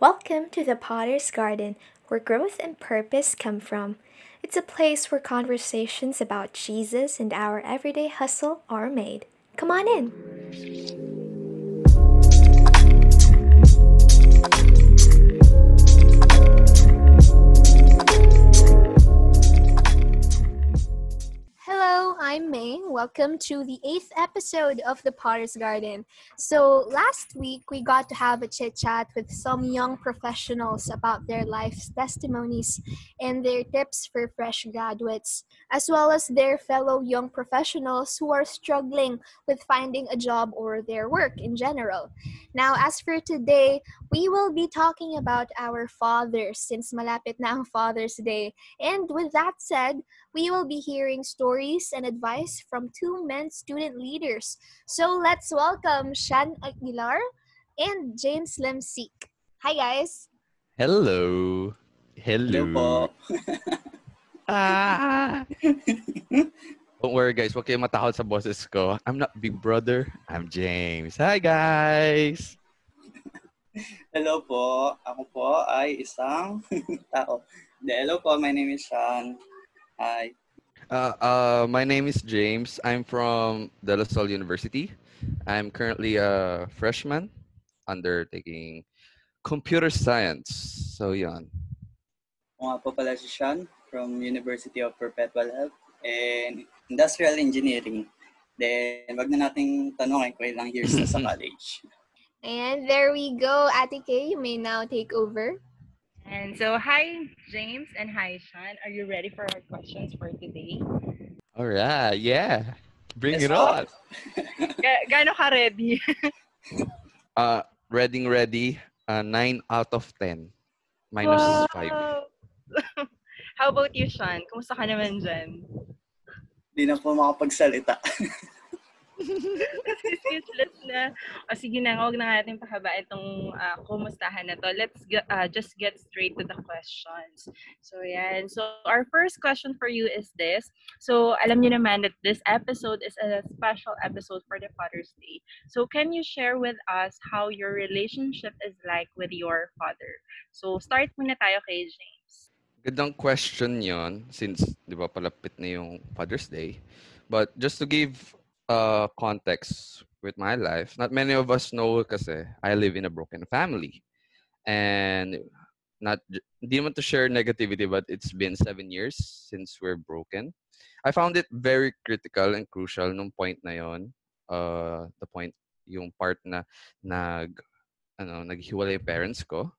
Welcome to the Potter's Garden, where growth and purpose come from. It's a place where conversations about Jesus and our everyday hustle are made. Come on in. I'm May. Welcome to the eighth episode of The Potter's Garden. So, last week we got to have a chit chat with some young professionals about their life's testimonies and their tips for fresh graduates, as well as their fellow young professionals who are struggling with finding a job or their work in general. Now, as for today, we will be talking about our fathers since malapit na ang Father's Day. And with that said, we will be hearing stories and advice from two men student leaders. So let's welcome Shan Aguilar and James Lemsik. Hi, guys. Hello. Hello. Hello. Ah. Don't worry guys, huwag kayong matakot sa boses ko. I'm not Big Brother, I'm James. Hi guys! Hello po. Ako po ay isang tao. De, hello po. My name is Sean. Hi. Uh, uh, my name is James. I'm from De La Salle University. I'm currently a freshman undertaking computer science. So yan. Ako nga po pala si Sean from University of Perpetual Health and Industrial Engineering. Then, wag na nating tanongin kung ilang years na sa college. And there we go. Ate Kay, you may now take over. And so, hi, James, and hi, Sean. Are you ready for our questions for today? Alright, yeah. Bring Yes, it on. Ga- gaano ka ready? Uh, ready, ready. Uh, 9 out of 10. Minus 5. Wow! How about you, Sean? Kumusta ka naman dyan? Hindi na po makapagsalita. Speechless na. O sige na, huwag na natin pahaba itong uh, kumustahan na to. Let's get, uh, just get straight to the questions. So, yan. So, our first question for you is this. So, alam niyo naman that this episode is a special episode for the Father's Day. So, can you share with us how your relationship is like with your father? So, start muna tayo kay James. Gandang question yon since, di ba, palapit na yung Father's Day. But just to give uh, context with my life, not many of us know kasi I live in a broken family. And not, hindi naman to share negativity, but it's been seven years since we're broken. I found it very critical and crucial nung point na yon. Uh, the point, yung part na nag, ano, naghiwalay parents ko.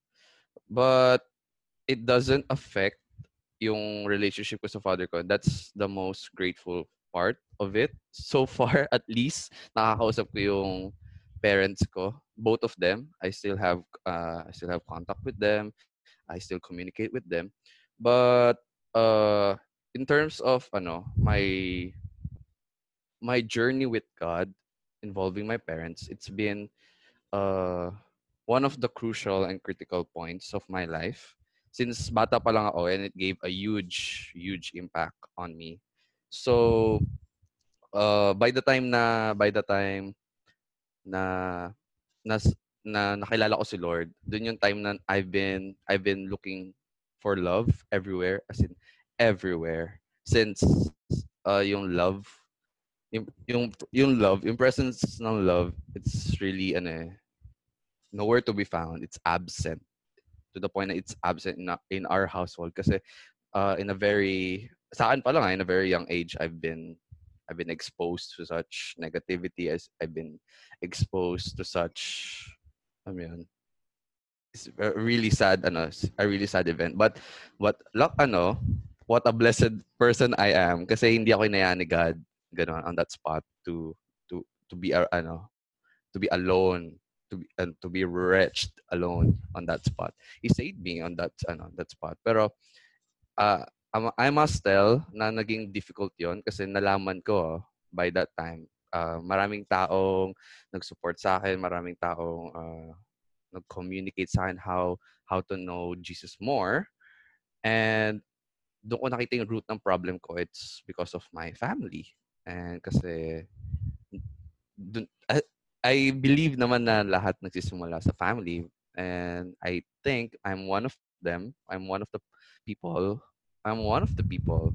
But it doesn't affect yung relationship ko sa father ko. That's the most grateful part of it. So far, at least, nakakausap ko yung parents ko. Both of them. I still have uh, I still have contact with them. I still communicate with them. But uh, in terms of ano, my my journey with God involving my parents, it's been uh, one of the crucial and critical points of my life since bata pa lang ako and it gave a huge huge impact on me so uh, by the time na by the time na na, na nakilala ko si Lord dun yung time na I've been I've been looking for love everywhere as in everywhere since uh, yung love yung, yung yung love yung presence ng love it's really ano eh, nowhere to be found. It's absent. To the point that it's absent in, in our household kasi uh, in a very sa akin pa lang ah, in a very young age I've been I've been exposed to such negativity as I've been exposed to such I mean it's a really sad ano a really sad event but what luck ano what a blessed person I am kasi hindi ako inayaan ni God ganun on that spot to to to be a, ano to be alone to be and to be wretched alone on that spot. He saved me on that ano that spot. Pero uh, I- must tell na naging difficult 'yon kasi nalaman ko oh, by that time uh, maraming taong nag-support sa akin, maraming taong uh, nag-communicate sa akin how how to know Jesus more. And doon ko nakita yung root ng problem ko. It's because of my family. And kasi dun, I, I believe naman na lahat nagsisimula sa family. and I think I'm one of them. I'm one of the people. I'm one of the people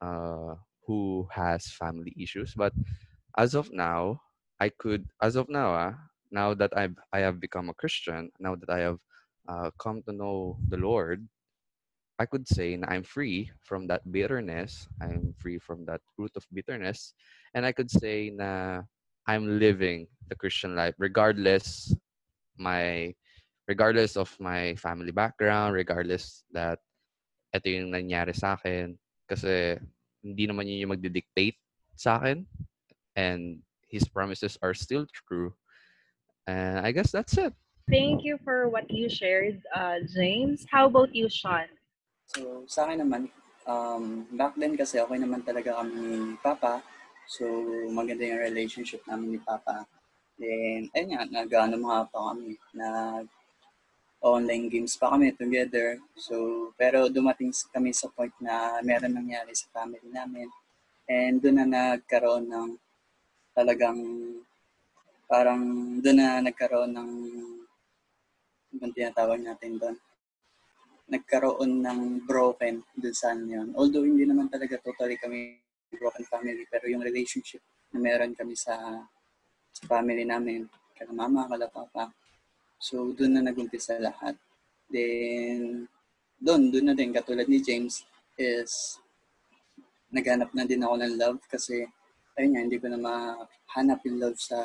uh, who has family issues. But as of now, I could, as of now, uh, now that I've I have become a Christian, now that I have uh, come to know the Lord, I could say I'm free from that bitterness. I'm free from that root of bitterness, and I could say na I'm living the Christian life regardless my regardless of my family background, regardless that ito yung nangyari sa akin kasi hindi naman yun yung magdi-dictate sa akin and his promises are still true. And I guess that's it. Thank you for what you shared, uh, James. How about you, Sean? So, sa akin naman, um, back then kasi okay naman talaga kami ni Papa. So, maganda yung relationship namin ni Papa. Then, ayun nga, nag-ano mga pa kami. Nag online games pa kami together. So, pero dumating kami sa point na meron nangyari sa family namin. And doon na nagkaroon ng talagang parang doon na nagkaroon ng anong tinatawag natin doon nagkaroon ng broken dun sa ano yun. Although hindi naman talaga totally kami broken family, pero yung relationship na meron kami sa, sa family namin, kala mama, kala papa. So, doon na nagumpisa lahat. Then, doon, doon na din, katulad ni James, is naghanap na din ako ng love kasi ayun nga, hindi ko na mahanap yung love sa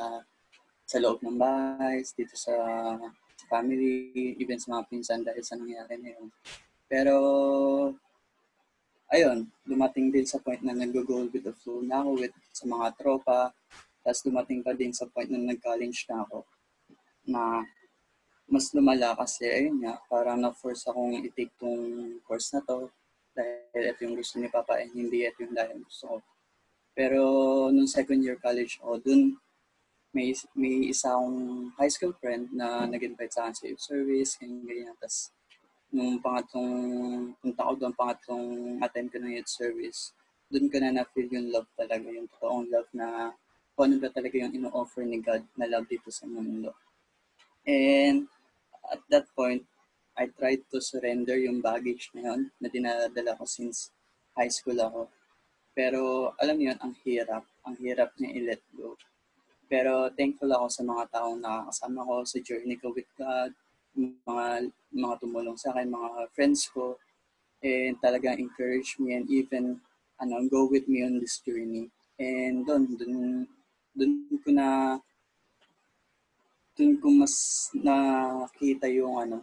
sa loob ng bahay, dito sa family, even sa mga pinsan dahil sa nangyari na yun. Pero, ayun, dumating din sa point na nag-go with the flow na ako with sa mga tropa. Tapos dumating pa din sa point na nag-college na ako na mas lumala kasi, ayun nga, parang na-force akong i-take tong course na to dahil ito yung gusto ni Papa and hindi ito yung dahil gusto ko. Pero nung second year college ako, dun may may isang high school friend na nag-invite sa akin sa youth service, ganyan, ganyan. Tapos, nung pangatlong, punta ko doon, pangatlong attend ko ng youth service, doon ko na na-feel yung love talaga, yung totoong love na kung ano ba talaga yung ino-offer ni God na love dito sa mundo. And at that point, I tried to surrender yung baggage na yun na dinadala ko since high school ako. Pero alam niyo yun, ang hirap. Ang hirap niya i-let go. Pero thankful ako sa mga taong nakakasama ko sa journey ko with God, mga mga tumulong sa akin, mga friends ko, and talagang encourage me and even ano, go with me on this journey. And doon, doon, doon ko na doon ko mas nakita yung ano,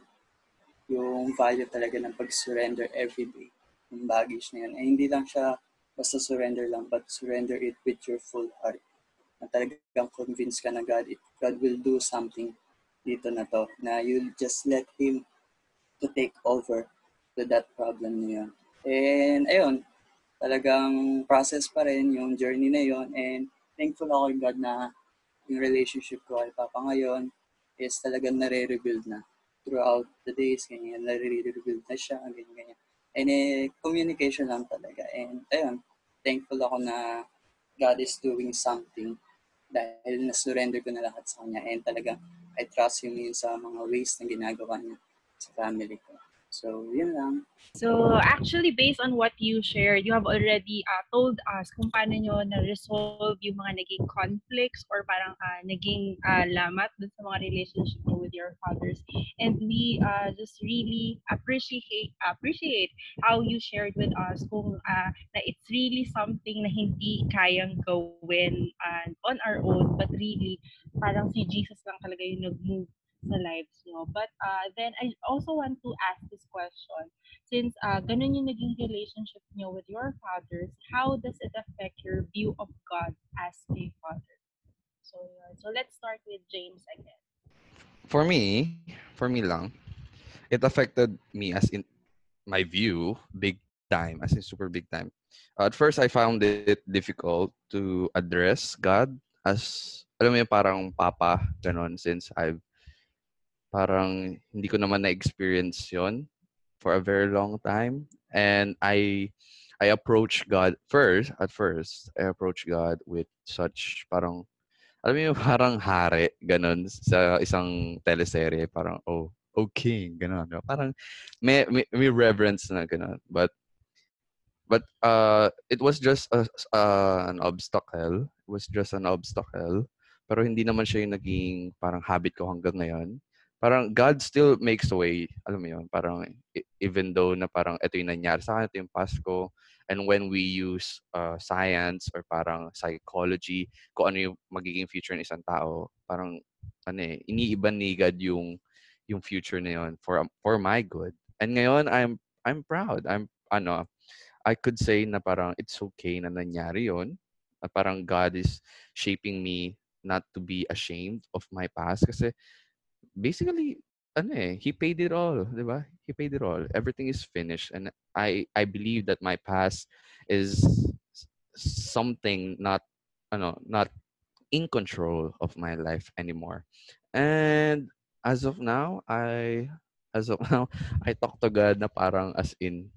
yung value talaga ng pag-surrender every day, yung baggage na yun. Eh, hindi lang siya basta surrender lang, but surrender it with your full heart na talagang convince ka na God, God will do something dito na to, na you'll just let Him to take over to that problem niya. And ayun, talagang process pa rin yung journey na yon and thankful ako God na yung relationship ko kay Papa ngayon is talagang nare-rebuild na throughout the days, ganyan, nare-rebuild na siya, ganyan, ganyan. And eh, communication lang talaga. And ayun, thankful ako na God is doing something dahil na-surrender ko na lahat sa kanya and talaga I trust him yun sa mga ways na ginagawa niya sa family ko. So, yun lang. So, actually, based on what you shared, you have already uh, told us kung paano nyo na-resolve yung mga naging conflicts or parang uh, naging uh, lamat dun sa mga relationship nyo with your fathers. And we uh, just really appreciate appreciate how you shared with us kung uh, na it's really something na hindi kayang gawin uh, on our own, but really parang si Jesus lang talaga yung nag-move sa lives nyo. But uh, then I also want to ask this question. Since uh, ganun yung naging relationship nyo with your fathers, how does it affect your view of God as a father? So, uh, so let's start with James again. For me, for me lang, it affected me as in my view big time, as in super big time. at first, I found it difficult to address God as, alam mo yung parang papa, ganun, since I've parang hindi ko naman na-experience yon for a very long time. And I I approach God first, at first, I approach God with such parang, alam mo parang hari, ganun, sa isang teleserye, parang, oh, oh king, ba? Parang may, may, may reverence na gano'n. But, but uh, it was just a, uh, an obstacle. It was just an obstacle. Pero hindi naman siya yung naging parang habit ko hanggang ngayon. Parang God still makes a way. Alam mo yun? Parang e- even though na parang ito yung nangyari sa akin, ito yung Pasko. And when we use uh, science or parang psychology, kung ano yung magiging future ng isang tao, parang ano eh, iniiba ni God yung yung future na yun for for my good. And ngayon I'm I'm proud. I'm ano, I could say na parang it's okay na nangyari yun. At parang God is shaping me not to be ashamed of my past kasi basically ano eh, he paid it all? He paid it all. Everything is finished and I I believe that my past is something not ano, not in control of my life anymore. And as of now, I as of now, I talk to God na parang as in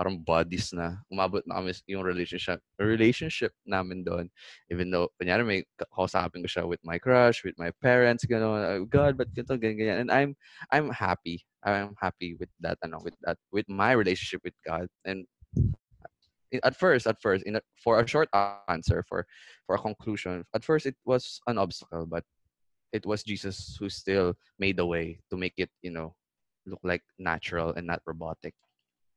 parang bodies na. Umabot na kami yung relationship relationship namin doon. Even though, kunyari may kausapin ko siya with my crush, with my parents, gano'n. Uh, God, but ganito, ganyan, ganyan. And I'm, I'm happy. I'm happy with that, ano, with that, with my relationship with God. And at first, at first, in a, for a short answer, for for a conclusion, at first it was an obstacle, but it was Jesus who still made the way to make it, you know, look like natural and not robotic.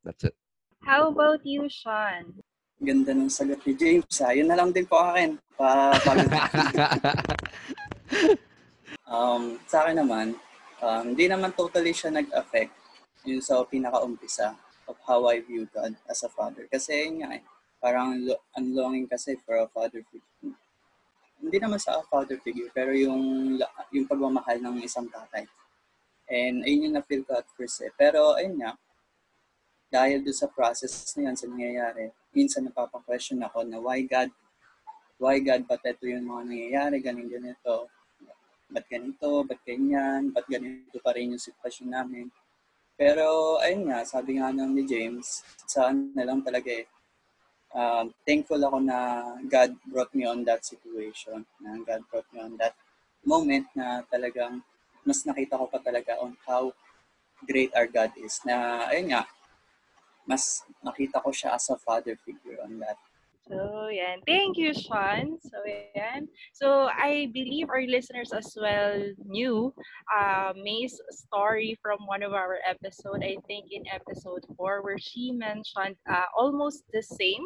That's it. How about you, Sean? Ganda ng sagot ni James. Ah. Yun na lang din po akin. Pa, bago um, sa akin naman, um, hindi naman totally siya nag-affect yun sa pinaka-umpisa of how I view God as a father. Kasi yun nga eh, parang lo- ang longing kasi for a father figure. Hindi naman sa a father figure, pero yung, yung pagmamahal ng isang tatay. And ayun yung na-feel ko at first eh. Pero ayun nga, dahil doon sa process na yan, sa nangyayari, minsan napapa-question ako na why God, why God, ba't ito yung mga nangyayari, ganun ganito, ba't ganito, ba't ganyan, ba't ganito pa rin yung sitwasyon namin. Pero, ayun nga, sabi nga nang ni James, saan na lang talaga eh, um, thankful ako na God brought me on that situation, na God brought me on that moment na talagang mas nakita ko pa talaga on how great our God is. Na, ayun nga, mas nakita ko siya as a father figure on that. So, yan. Thank you, Sean. So, yan. So, I believe our listeners as well knew uh, May's story from one of our episode, I think in episode 4, where she mentioned uh, almost the same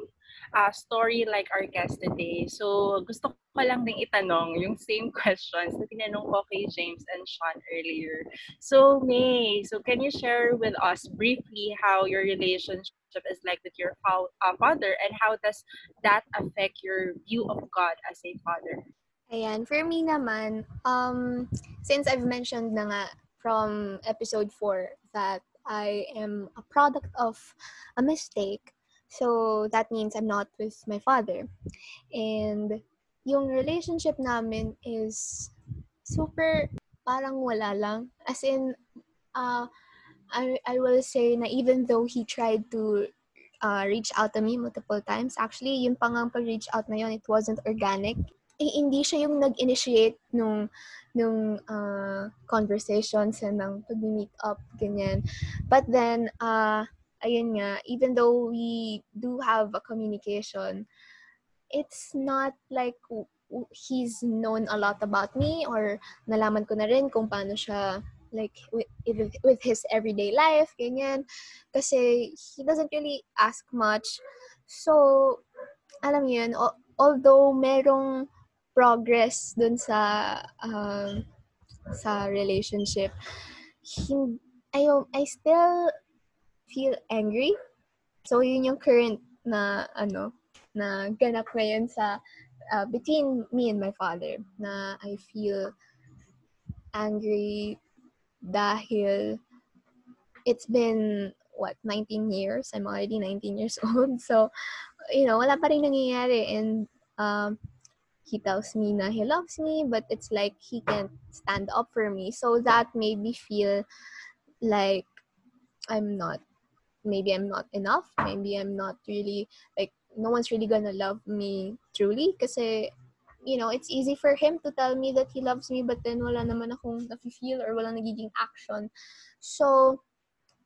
uh, story like our guest today. So, gusto ko lang ding itanong yung same questions na tinanong ko kay James and Sean earlier. So, May, so can you share with us briefly how your relationship is like with your uh, father and how does that affect your view of God as a father? Ayan, for me naman, um, since I've mentioned na nga from episode 4 that I am a product of a mistake, so that means I'm not with my father. And yung relationship namin is super parang wala lang. As in, uh, I, I will say na even though he tried to uh, reach out to me multiple times, actually, yun pa nga pag-reach out na yun, it wasn't organic. Eh, hindi siya yung nag-initiate nung nung uh, conversations and ng pag-meet up, ganyan. But then, uh, ayun nga, even though we do have a communication, it's not like he's known a lot about me or nalaman ko na rin kung paano siya like with, with, his everyday life, ganyan. Kasi he doesn't really ask much. So, alam yun, al- although merong progress dun sa um, sa relationship, hin- I, I still feel angry. So, yun yung current na, ano, na ganap ngayon sa, uh, between me and my father, na I feel angry dahil it's been, what, 19 years? I'm already 19 years old. So, you know, wala pa rin nangyayari. And, um, he tells me na he loves me, but it's like he can't stand up for me. So that made me feel like I'm not, maybe I'm not enough. Maybe I'm not really, like, no one's really gonna love me truly. Kasi, you know, it's easy for him to tell me that he loves me, but then wala naman akong nafe-feel or wala nagiging action. So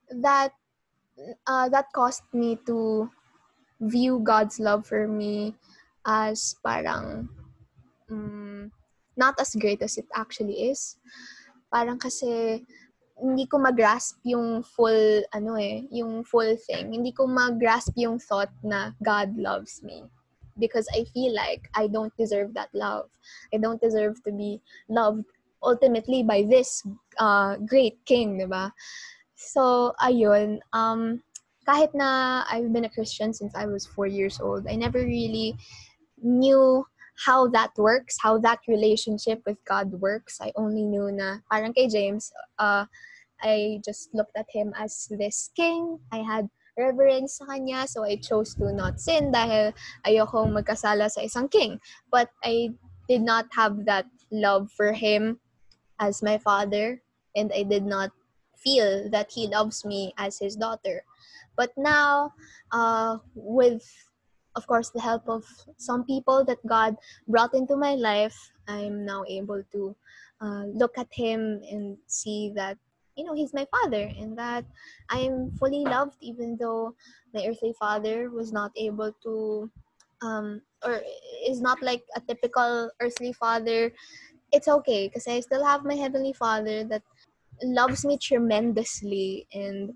that uh, that caused me to view God's love for me as parang um, not as great as it actually is. Parang kasi hindi ko mag-grasp yung full ano eh, yung full thing. Hindi ko mag-grasp yung thought na God loves me because I feel like I don't deserve that love. I don't deserve to be loved ultimately by this uh, great king, di ba? So, ayun, um, kahit na I've been a Christian since I was four years old, I never really knew how that works, how that relationship with God works. I only knew na, parang kay James, uh, I just looked at him as this king. I had reverence sa kanya, so I chose to not sin dahil ayokong magkasala sa isang king. But I did not have that love for him as my father, and I did not feel that he loves me as his daughter. But now, uh, with of course the help of some people that God brought into my life, I'm now able to uh, look at him and see that you know he's my father and that I'm fully loved even though my earthly father was not able to um, or is not like a typical earthly father. It's okay because I still have my heavenly father that loves me tremendously and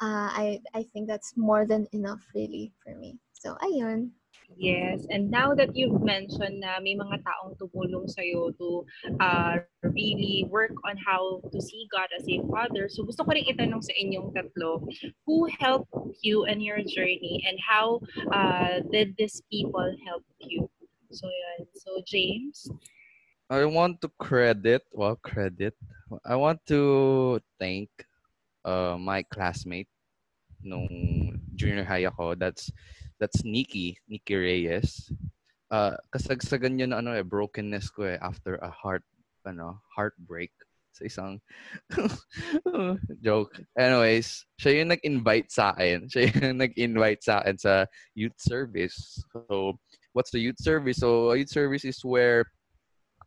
uh, I I think that's more than enough really for me. So ayun. Yes, and now that you've mentioned na may mga taong tumulong sa'yo to uh, really work on how to see God as a father, so gusto ko rin itanong sa inyong tatlo, who helped you in your journey and how uh, did these people help you? So yan. So James? I want to credit, well, credit. I want to thank uh, my classmate nung junior high ako. That's that's Nikki, Nikki Reyes. Uh, kasagsagan yun ano eh, brokenness ko eh after a heart, ano, heartbreak sa isang joke. Anyways, siya yung nag-invite sa akin. Siya yung nag-invite sa akin sa youth service. So, what's the youth service? So, youth service is where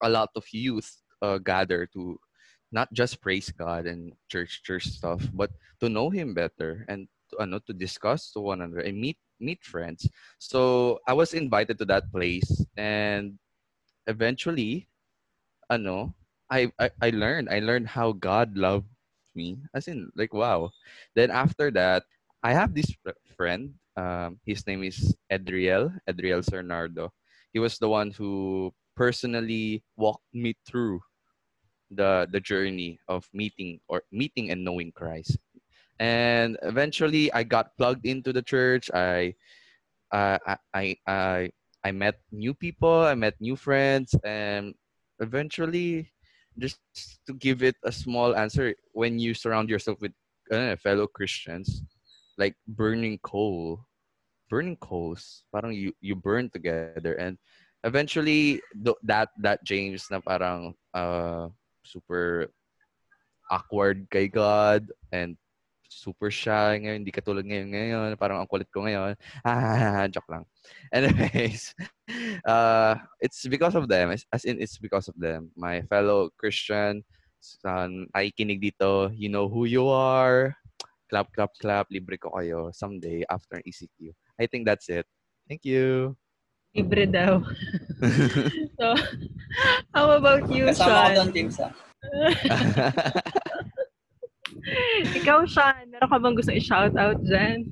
a lot of youth uh, gather to not just praise God and church church stuff, but to know Him better and to, ano, to discuss to one another and meet meet friends. So I was invited to that place and eventually ano I, I I learned I learned how God loved me as in like wow. Then after that I have this friend um his name is Edriel Edriel Cernardo. He was the one who personally walked me through the the journey of meeting or meeting and knowing Christ and eventually I got plugged into the church. I, I, I, I, I met new people. I met new friends, and eventually, just to give it a small answer, when you surround yourself with fellow Christians, like burning coal, burning coals, parang you you burn together, and eventually th- that that James na parang uh, super awkward kay God and super shy ngayon, hindi katulad ngayon ngayon, parang ang kulit ko ngayon. Ah, joke lang. Anyways, uh, it's because of them. As in, it's because of them. My fellow Christian, um, ay kinig dito, you know who you are. Clap, clap, clap. Libre ko kayo someday after ECQ. I think that's it. Thank you. Libre daw. so, how about you, Kasama Sean? ko doon, ah. Ikaw, Sean, meron ka bang gusto i-shoutout dyan?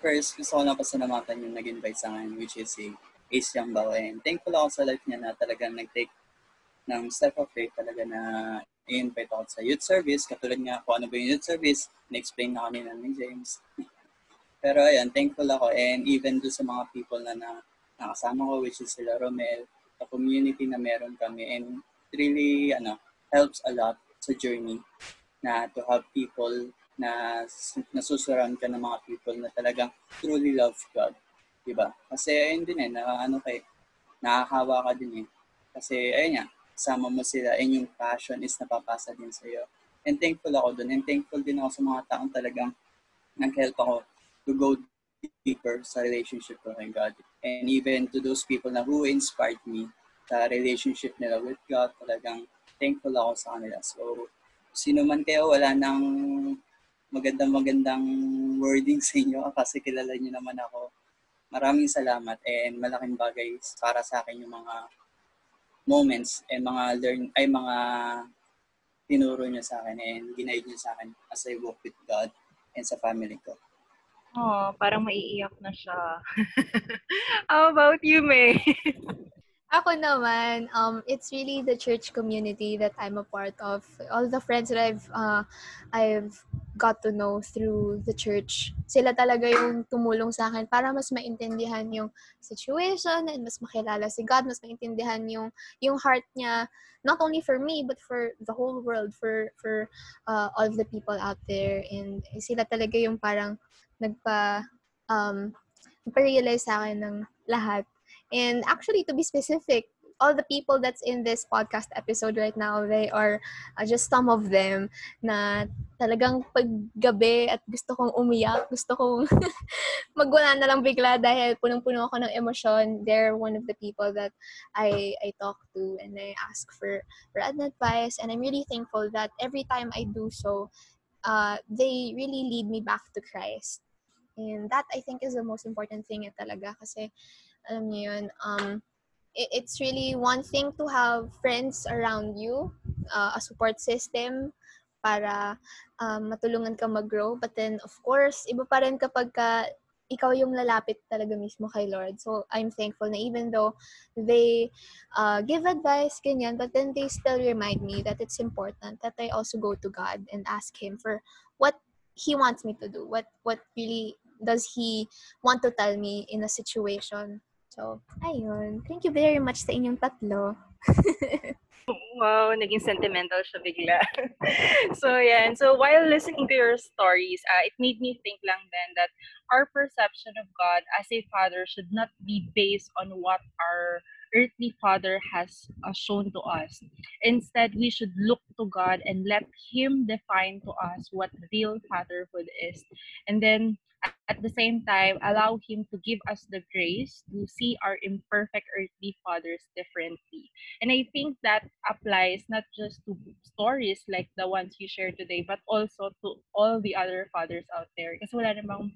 First, gusto ko na pasalamatan yung nag-invite sa akin, which is si Ace Yambao. And thankful ako sa life niya na talagang nag-take ng step of faith talaga na i-invite ako sa youth service. Katulad nga kung ano ba yung youth service, na-explain na kanina ni James. Pero ayan, thankful ako. And even do sa mga people na, na nakasama ko, which is sila Romel, the community na meron kami. And it really ano, helps a lot sa journey na to have people na nasusurround ka ng mga people na talagang truly love God. Diba? Kasi ayun din eh, na, ano kay, nakakawa ka din eh. Kasi ayun nga, sama mo sila and yung passion is napapasa din sa iyo. And thankful ako dun. And thankful din ako sa mga taong talagang nag-help ako to go deeper sa relationship ko kay God. And even to those people na who inspired me sa relationship nila with God, talagang thankful ako sa kanila. So, sino man kayo, wala nang magandang-magandang wording sa inyo kasi kilala niyo naman ako. Maraming salamat and malaking bagay para sa akin yung mga moments and mga learn ay mga tinuro niyo sa akin and ginaid niyo sa akin as I walk with God and sa family ko. Oh, parang maiiyak na siya. How about you, May? Ako naman, um, it's really the church community that I'm a part of. All the friends that I've uh, I've got to know through the church, sila talaga yung tumulong sa akin para mas maintindihan yung situation and mas makilala si God, mas maintindihan yung yung heart niya not only for me but for the whole world, for for uh, all of the people out there and sila talaga yung parang nagpa um nagpa-realize sa akin ng lahat And actually, to be specific, all the people that's in this podcast episode right now, they are uh, just some of them na talagang paggabi at gusto kong umiyak, gusto kong magwala na lang bigla dahil punong-puno ako ng emosyon. They're one of the people that I I talk to and I ask for, for advice and I'm really thankful that every time I do so, uh, they really lead me back to Christ. And that I think is the most important thing eh, talaga kasi alam niyo yun, um, it, it's really one thing to have friends around you, uh, a support system para um, matulungan ka mag-grow. But then, of course, iba pa rin kapag ka ikaw yung lalapit talaga mismo kay Lord. So, I'm thankful na even though they uh, give advice, ganyan, but then they still remind me that it's important that I also go to God and ask Him for what He wants me to do. What what really does He want to tell me in a situation So, ayun. Thank you very much sa inyong tatlo. wow, naging sentimental siya bigla. so, yan. So, while listening to your stories, uh, it made me think lang then that our perception of God as a father should not be based on what our earthly father has uh, shown to us. Instead, we should look to God and let Him define to us what real fatherhood is. And then at the same time allow him to give us the grace to see our imperfect earthly fathers differently and i think that applies not just to stories like the ones you shared today but also to all the other fathers out there kasi wala namang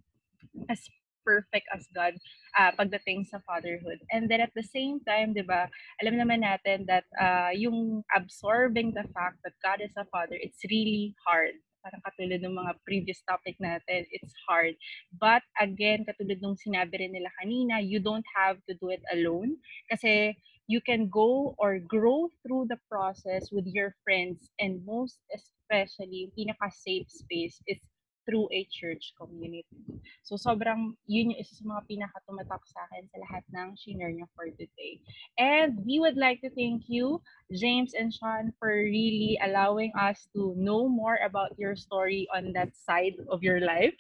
as perfect as God uh, pagdating sa fatherhood. And then at the same time, 'di ba? Alam naman natin that uh, yung absorbing the fact that God is a father, it's really hard parang katulad ng mga previous topic natin, it's hard. But again, katulad nung sinabi rin nila kanina, you don't have to do it alone kasi you can go or grow through the process with your friends and most especially, pinaka-safe space is through a church community. So sobrang yun yung isa sa mga pinakatumatak sa akin sa lahat ng share niya for today. And we would like to thank you, James and Sean, for really allowing us to know more about your story on that side of your life.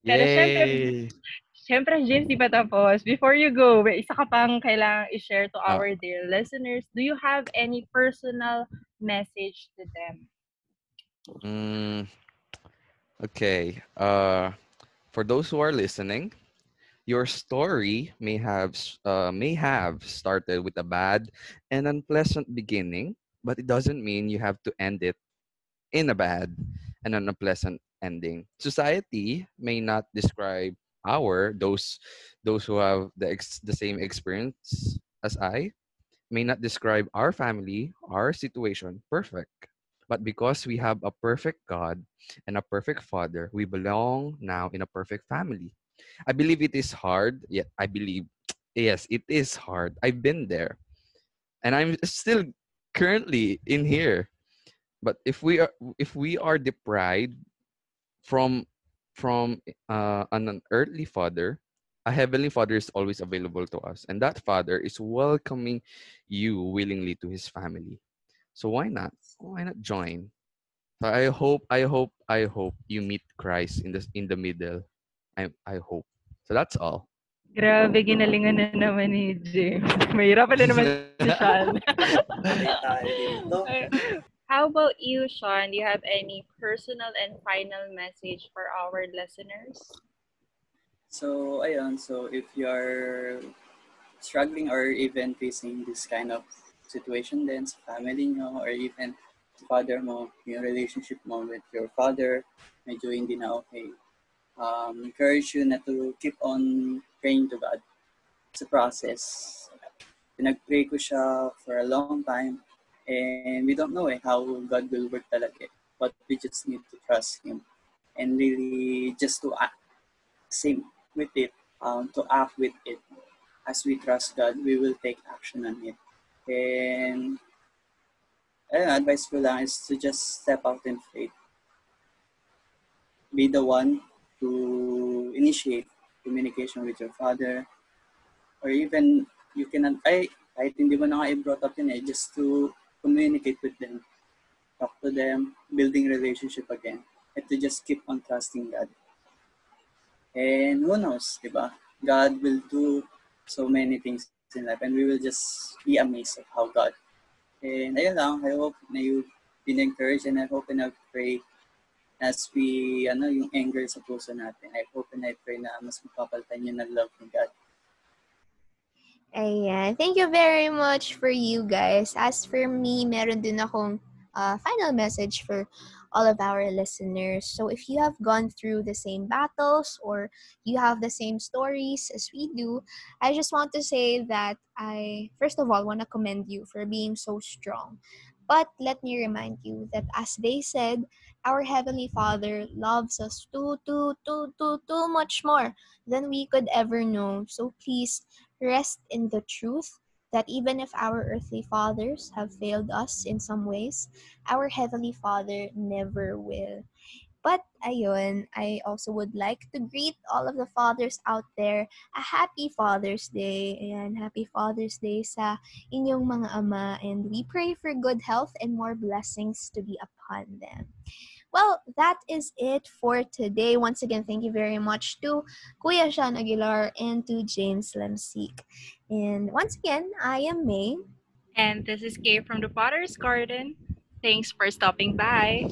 Pero syempre, syempre, James, di pa tapos. Before you go, may isa ka pang kailangang i-share to ah. our dear listeners. Do you have any personal message to them? Mm, Okay. Uh, for those who are listening, your story may have uh, may have started with a bad and unpleasant beginning, but it doesn't mean you have to end it in a bad and an unpleasant ending. Society may not describe our those those who have the ex, the same experience as I may not describe our family, our situation perfect. But because we have a perfect God and a perfect Father, we belong now in a perfect family. I believe it is hard, yet I believe, yes, it is hard. I've been there. And I'm still currently in here. But if we are if we are deprived from from uh, an earthly father, a heavenly father is always available to us and that father is welcoming you willingly to his family so why not? Why not join? So I hope, I hope, I hope you meet Christ in the in the middle. I I hope. So that's all. Grabe, ginalingan na naman ni James. Mahirap na naman si Sean. How about you, Sean? Do you have any personal and final message for our listeners? So, ayun. So, if you're struggling or even facing this kind of situation then sa family nyo or even father mo, yung relationship mo with your father, medyo hindi na okay. Um, encourage you na to keep on praying to God. It's a process. Pinag-pray ko siya for a long time and we don't know eh, how God will work talaga. eh. But we just need to trust Him and really just to act, same with it, um, to act with it. As we trust God, we will take action on it. And ayun, advice ko lang is to just step out in faith. Be the one to initiate communication with your father or even you can ay kahit hindi mo na nga i-brought up yun eh, just to communicate with them, talk to them, building relationship again, and to just keep on trusting God. And who knows, di ba? God will do so many things in life and we will just be amazed of how God. And ayun lang, I hope na you've been encouraged and I hope and I pray as we, ano, yung anger sa puso natin. I hope and I pray na mas mapapalitan yun ng love ng God. Ayan. Thank you very much for you guys. As for me, meron din akong uh, final message for all of our listeners. So if you have gone through the same battles or you have the same stories as we do, I just want to say that I, first of all, want to commend you for being so strong. But let me remind you that as they said, our Heavenly Father loves us too, too, too, too, too much more than we could ever know. So please rest in the truth that even if our earthly fathers have failed us in some ways, our Heavenly Father never will. But ayun, I also would like to greet all of the fathers out there a happy Father's Day. Ayan, happy Father's Day sa inyong mga ama and we pray for good health and more blessings to be upon them. Well, that is it for today. Once again, thank you very much to Kuya Sean Aguilar and to James Lemsik. And once again, I am May. And this is Kay from the Potter's Garden. Thanks for stopping by.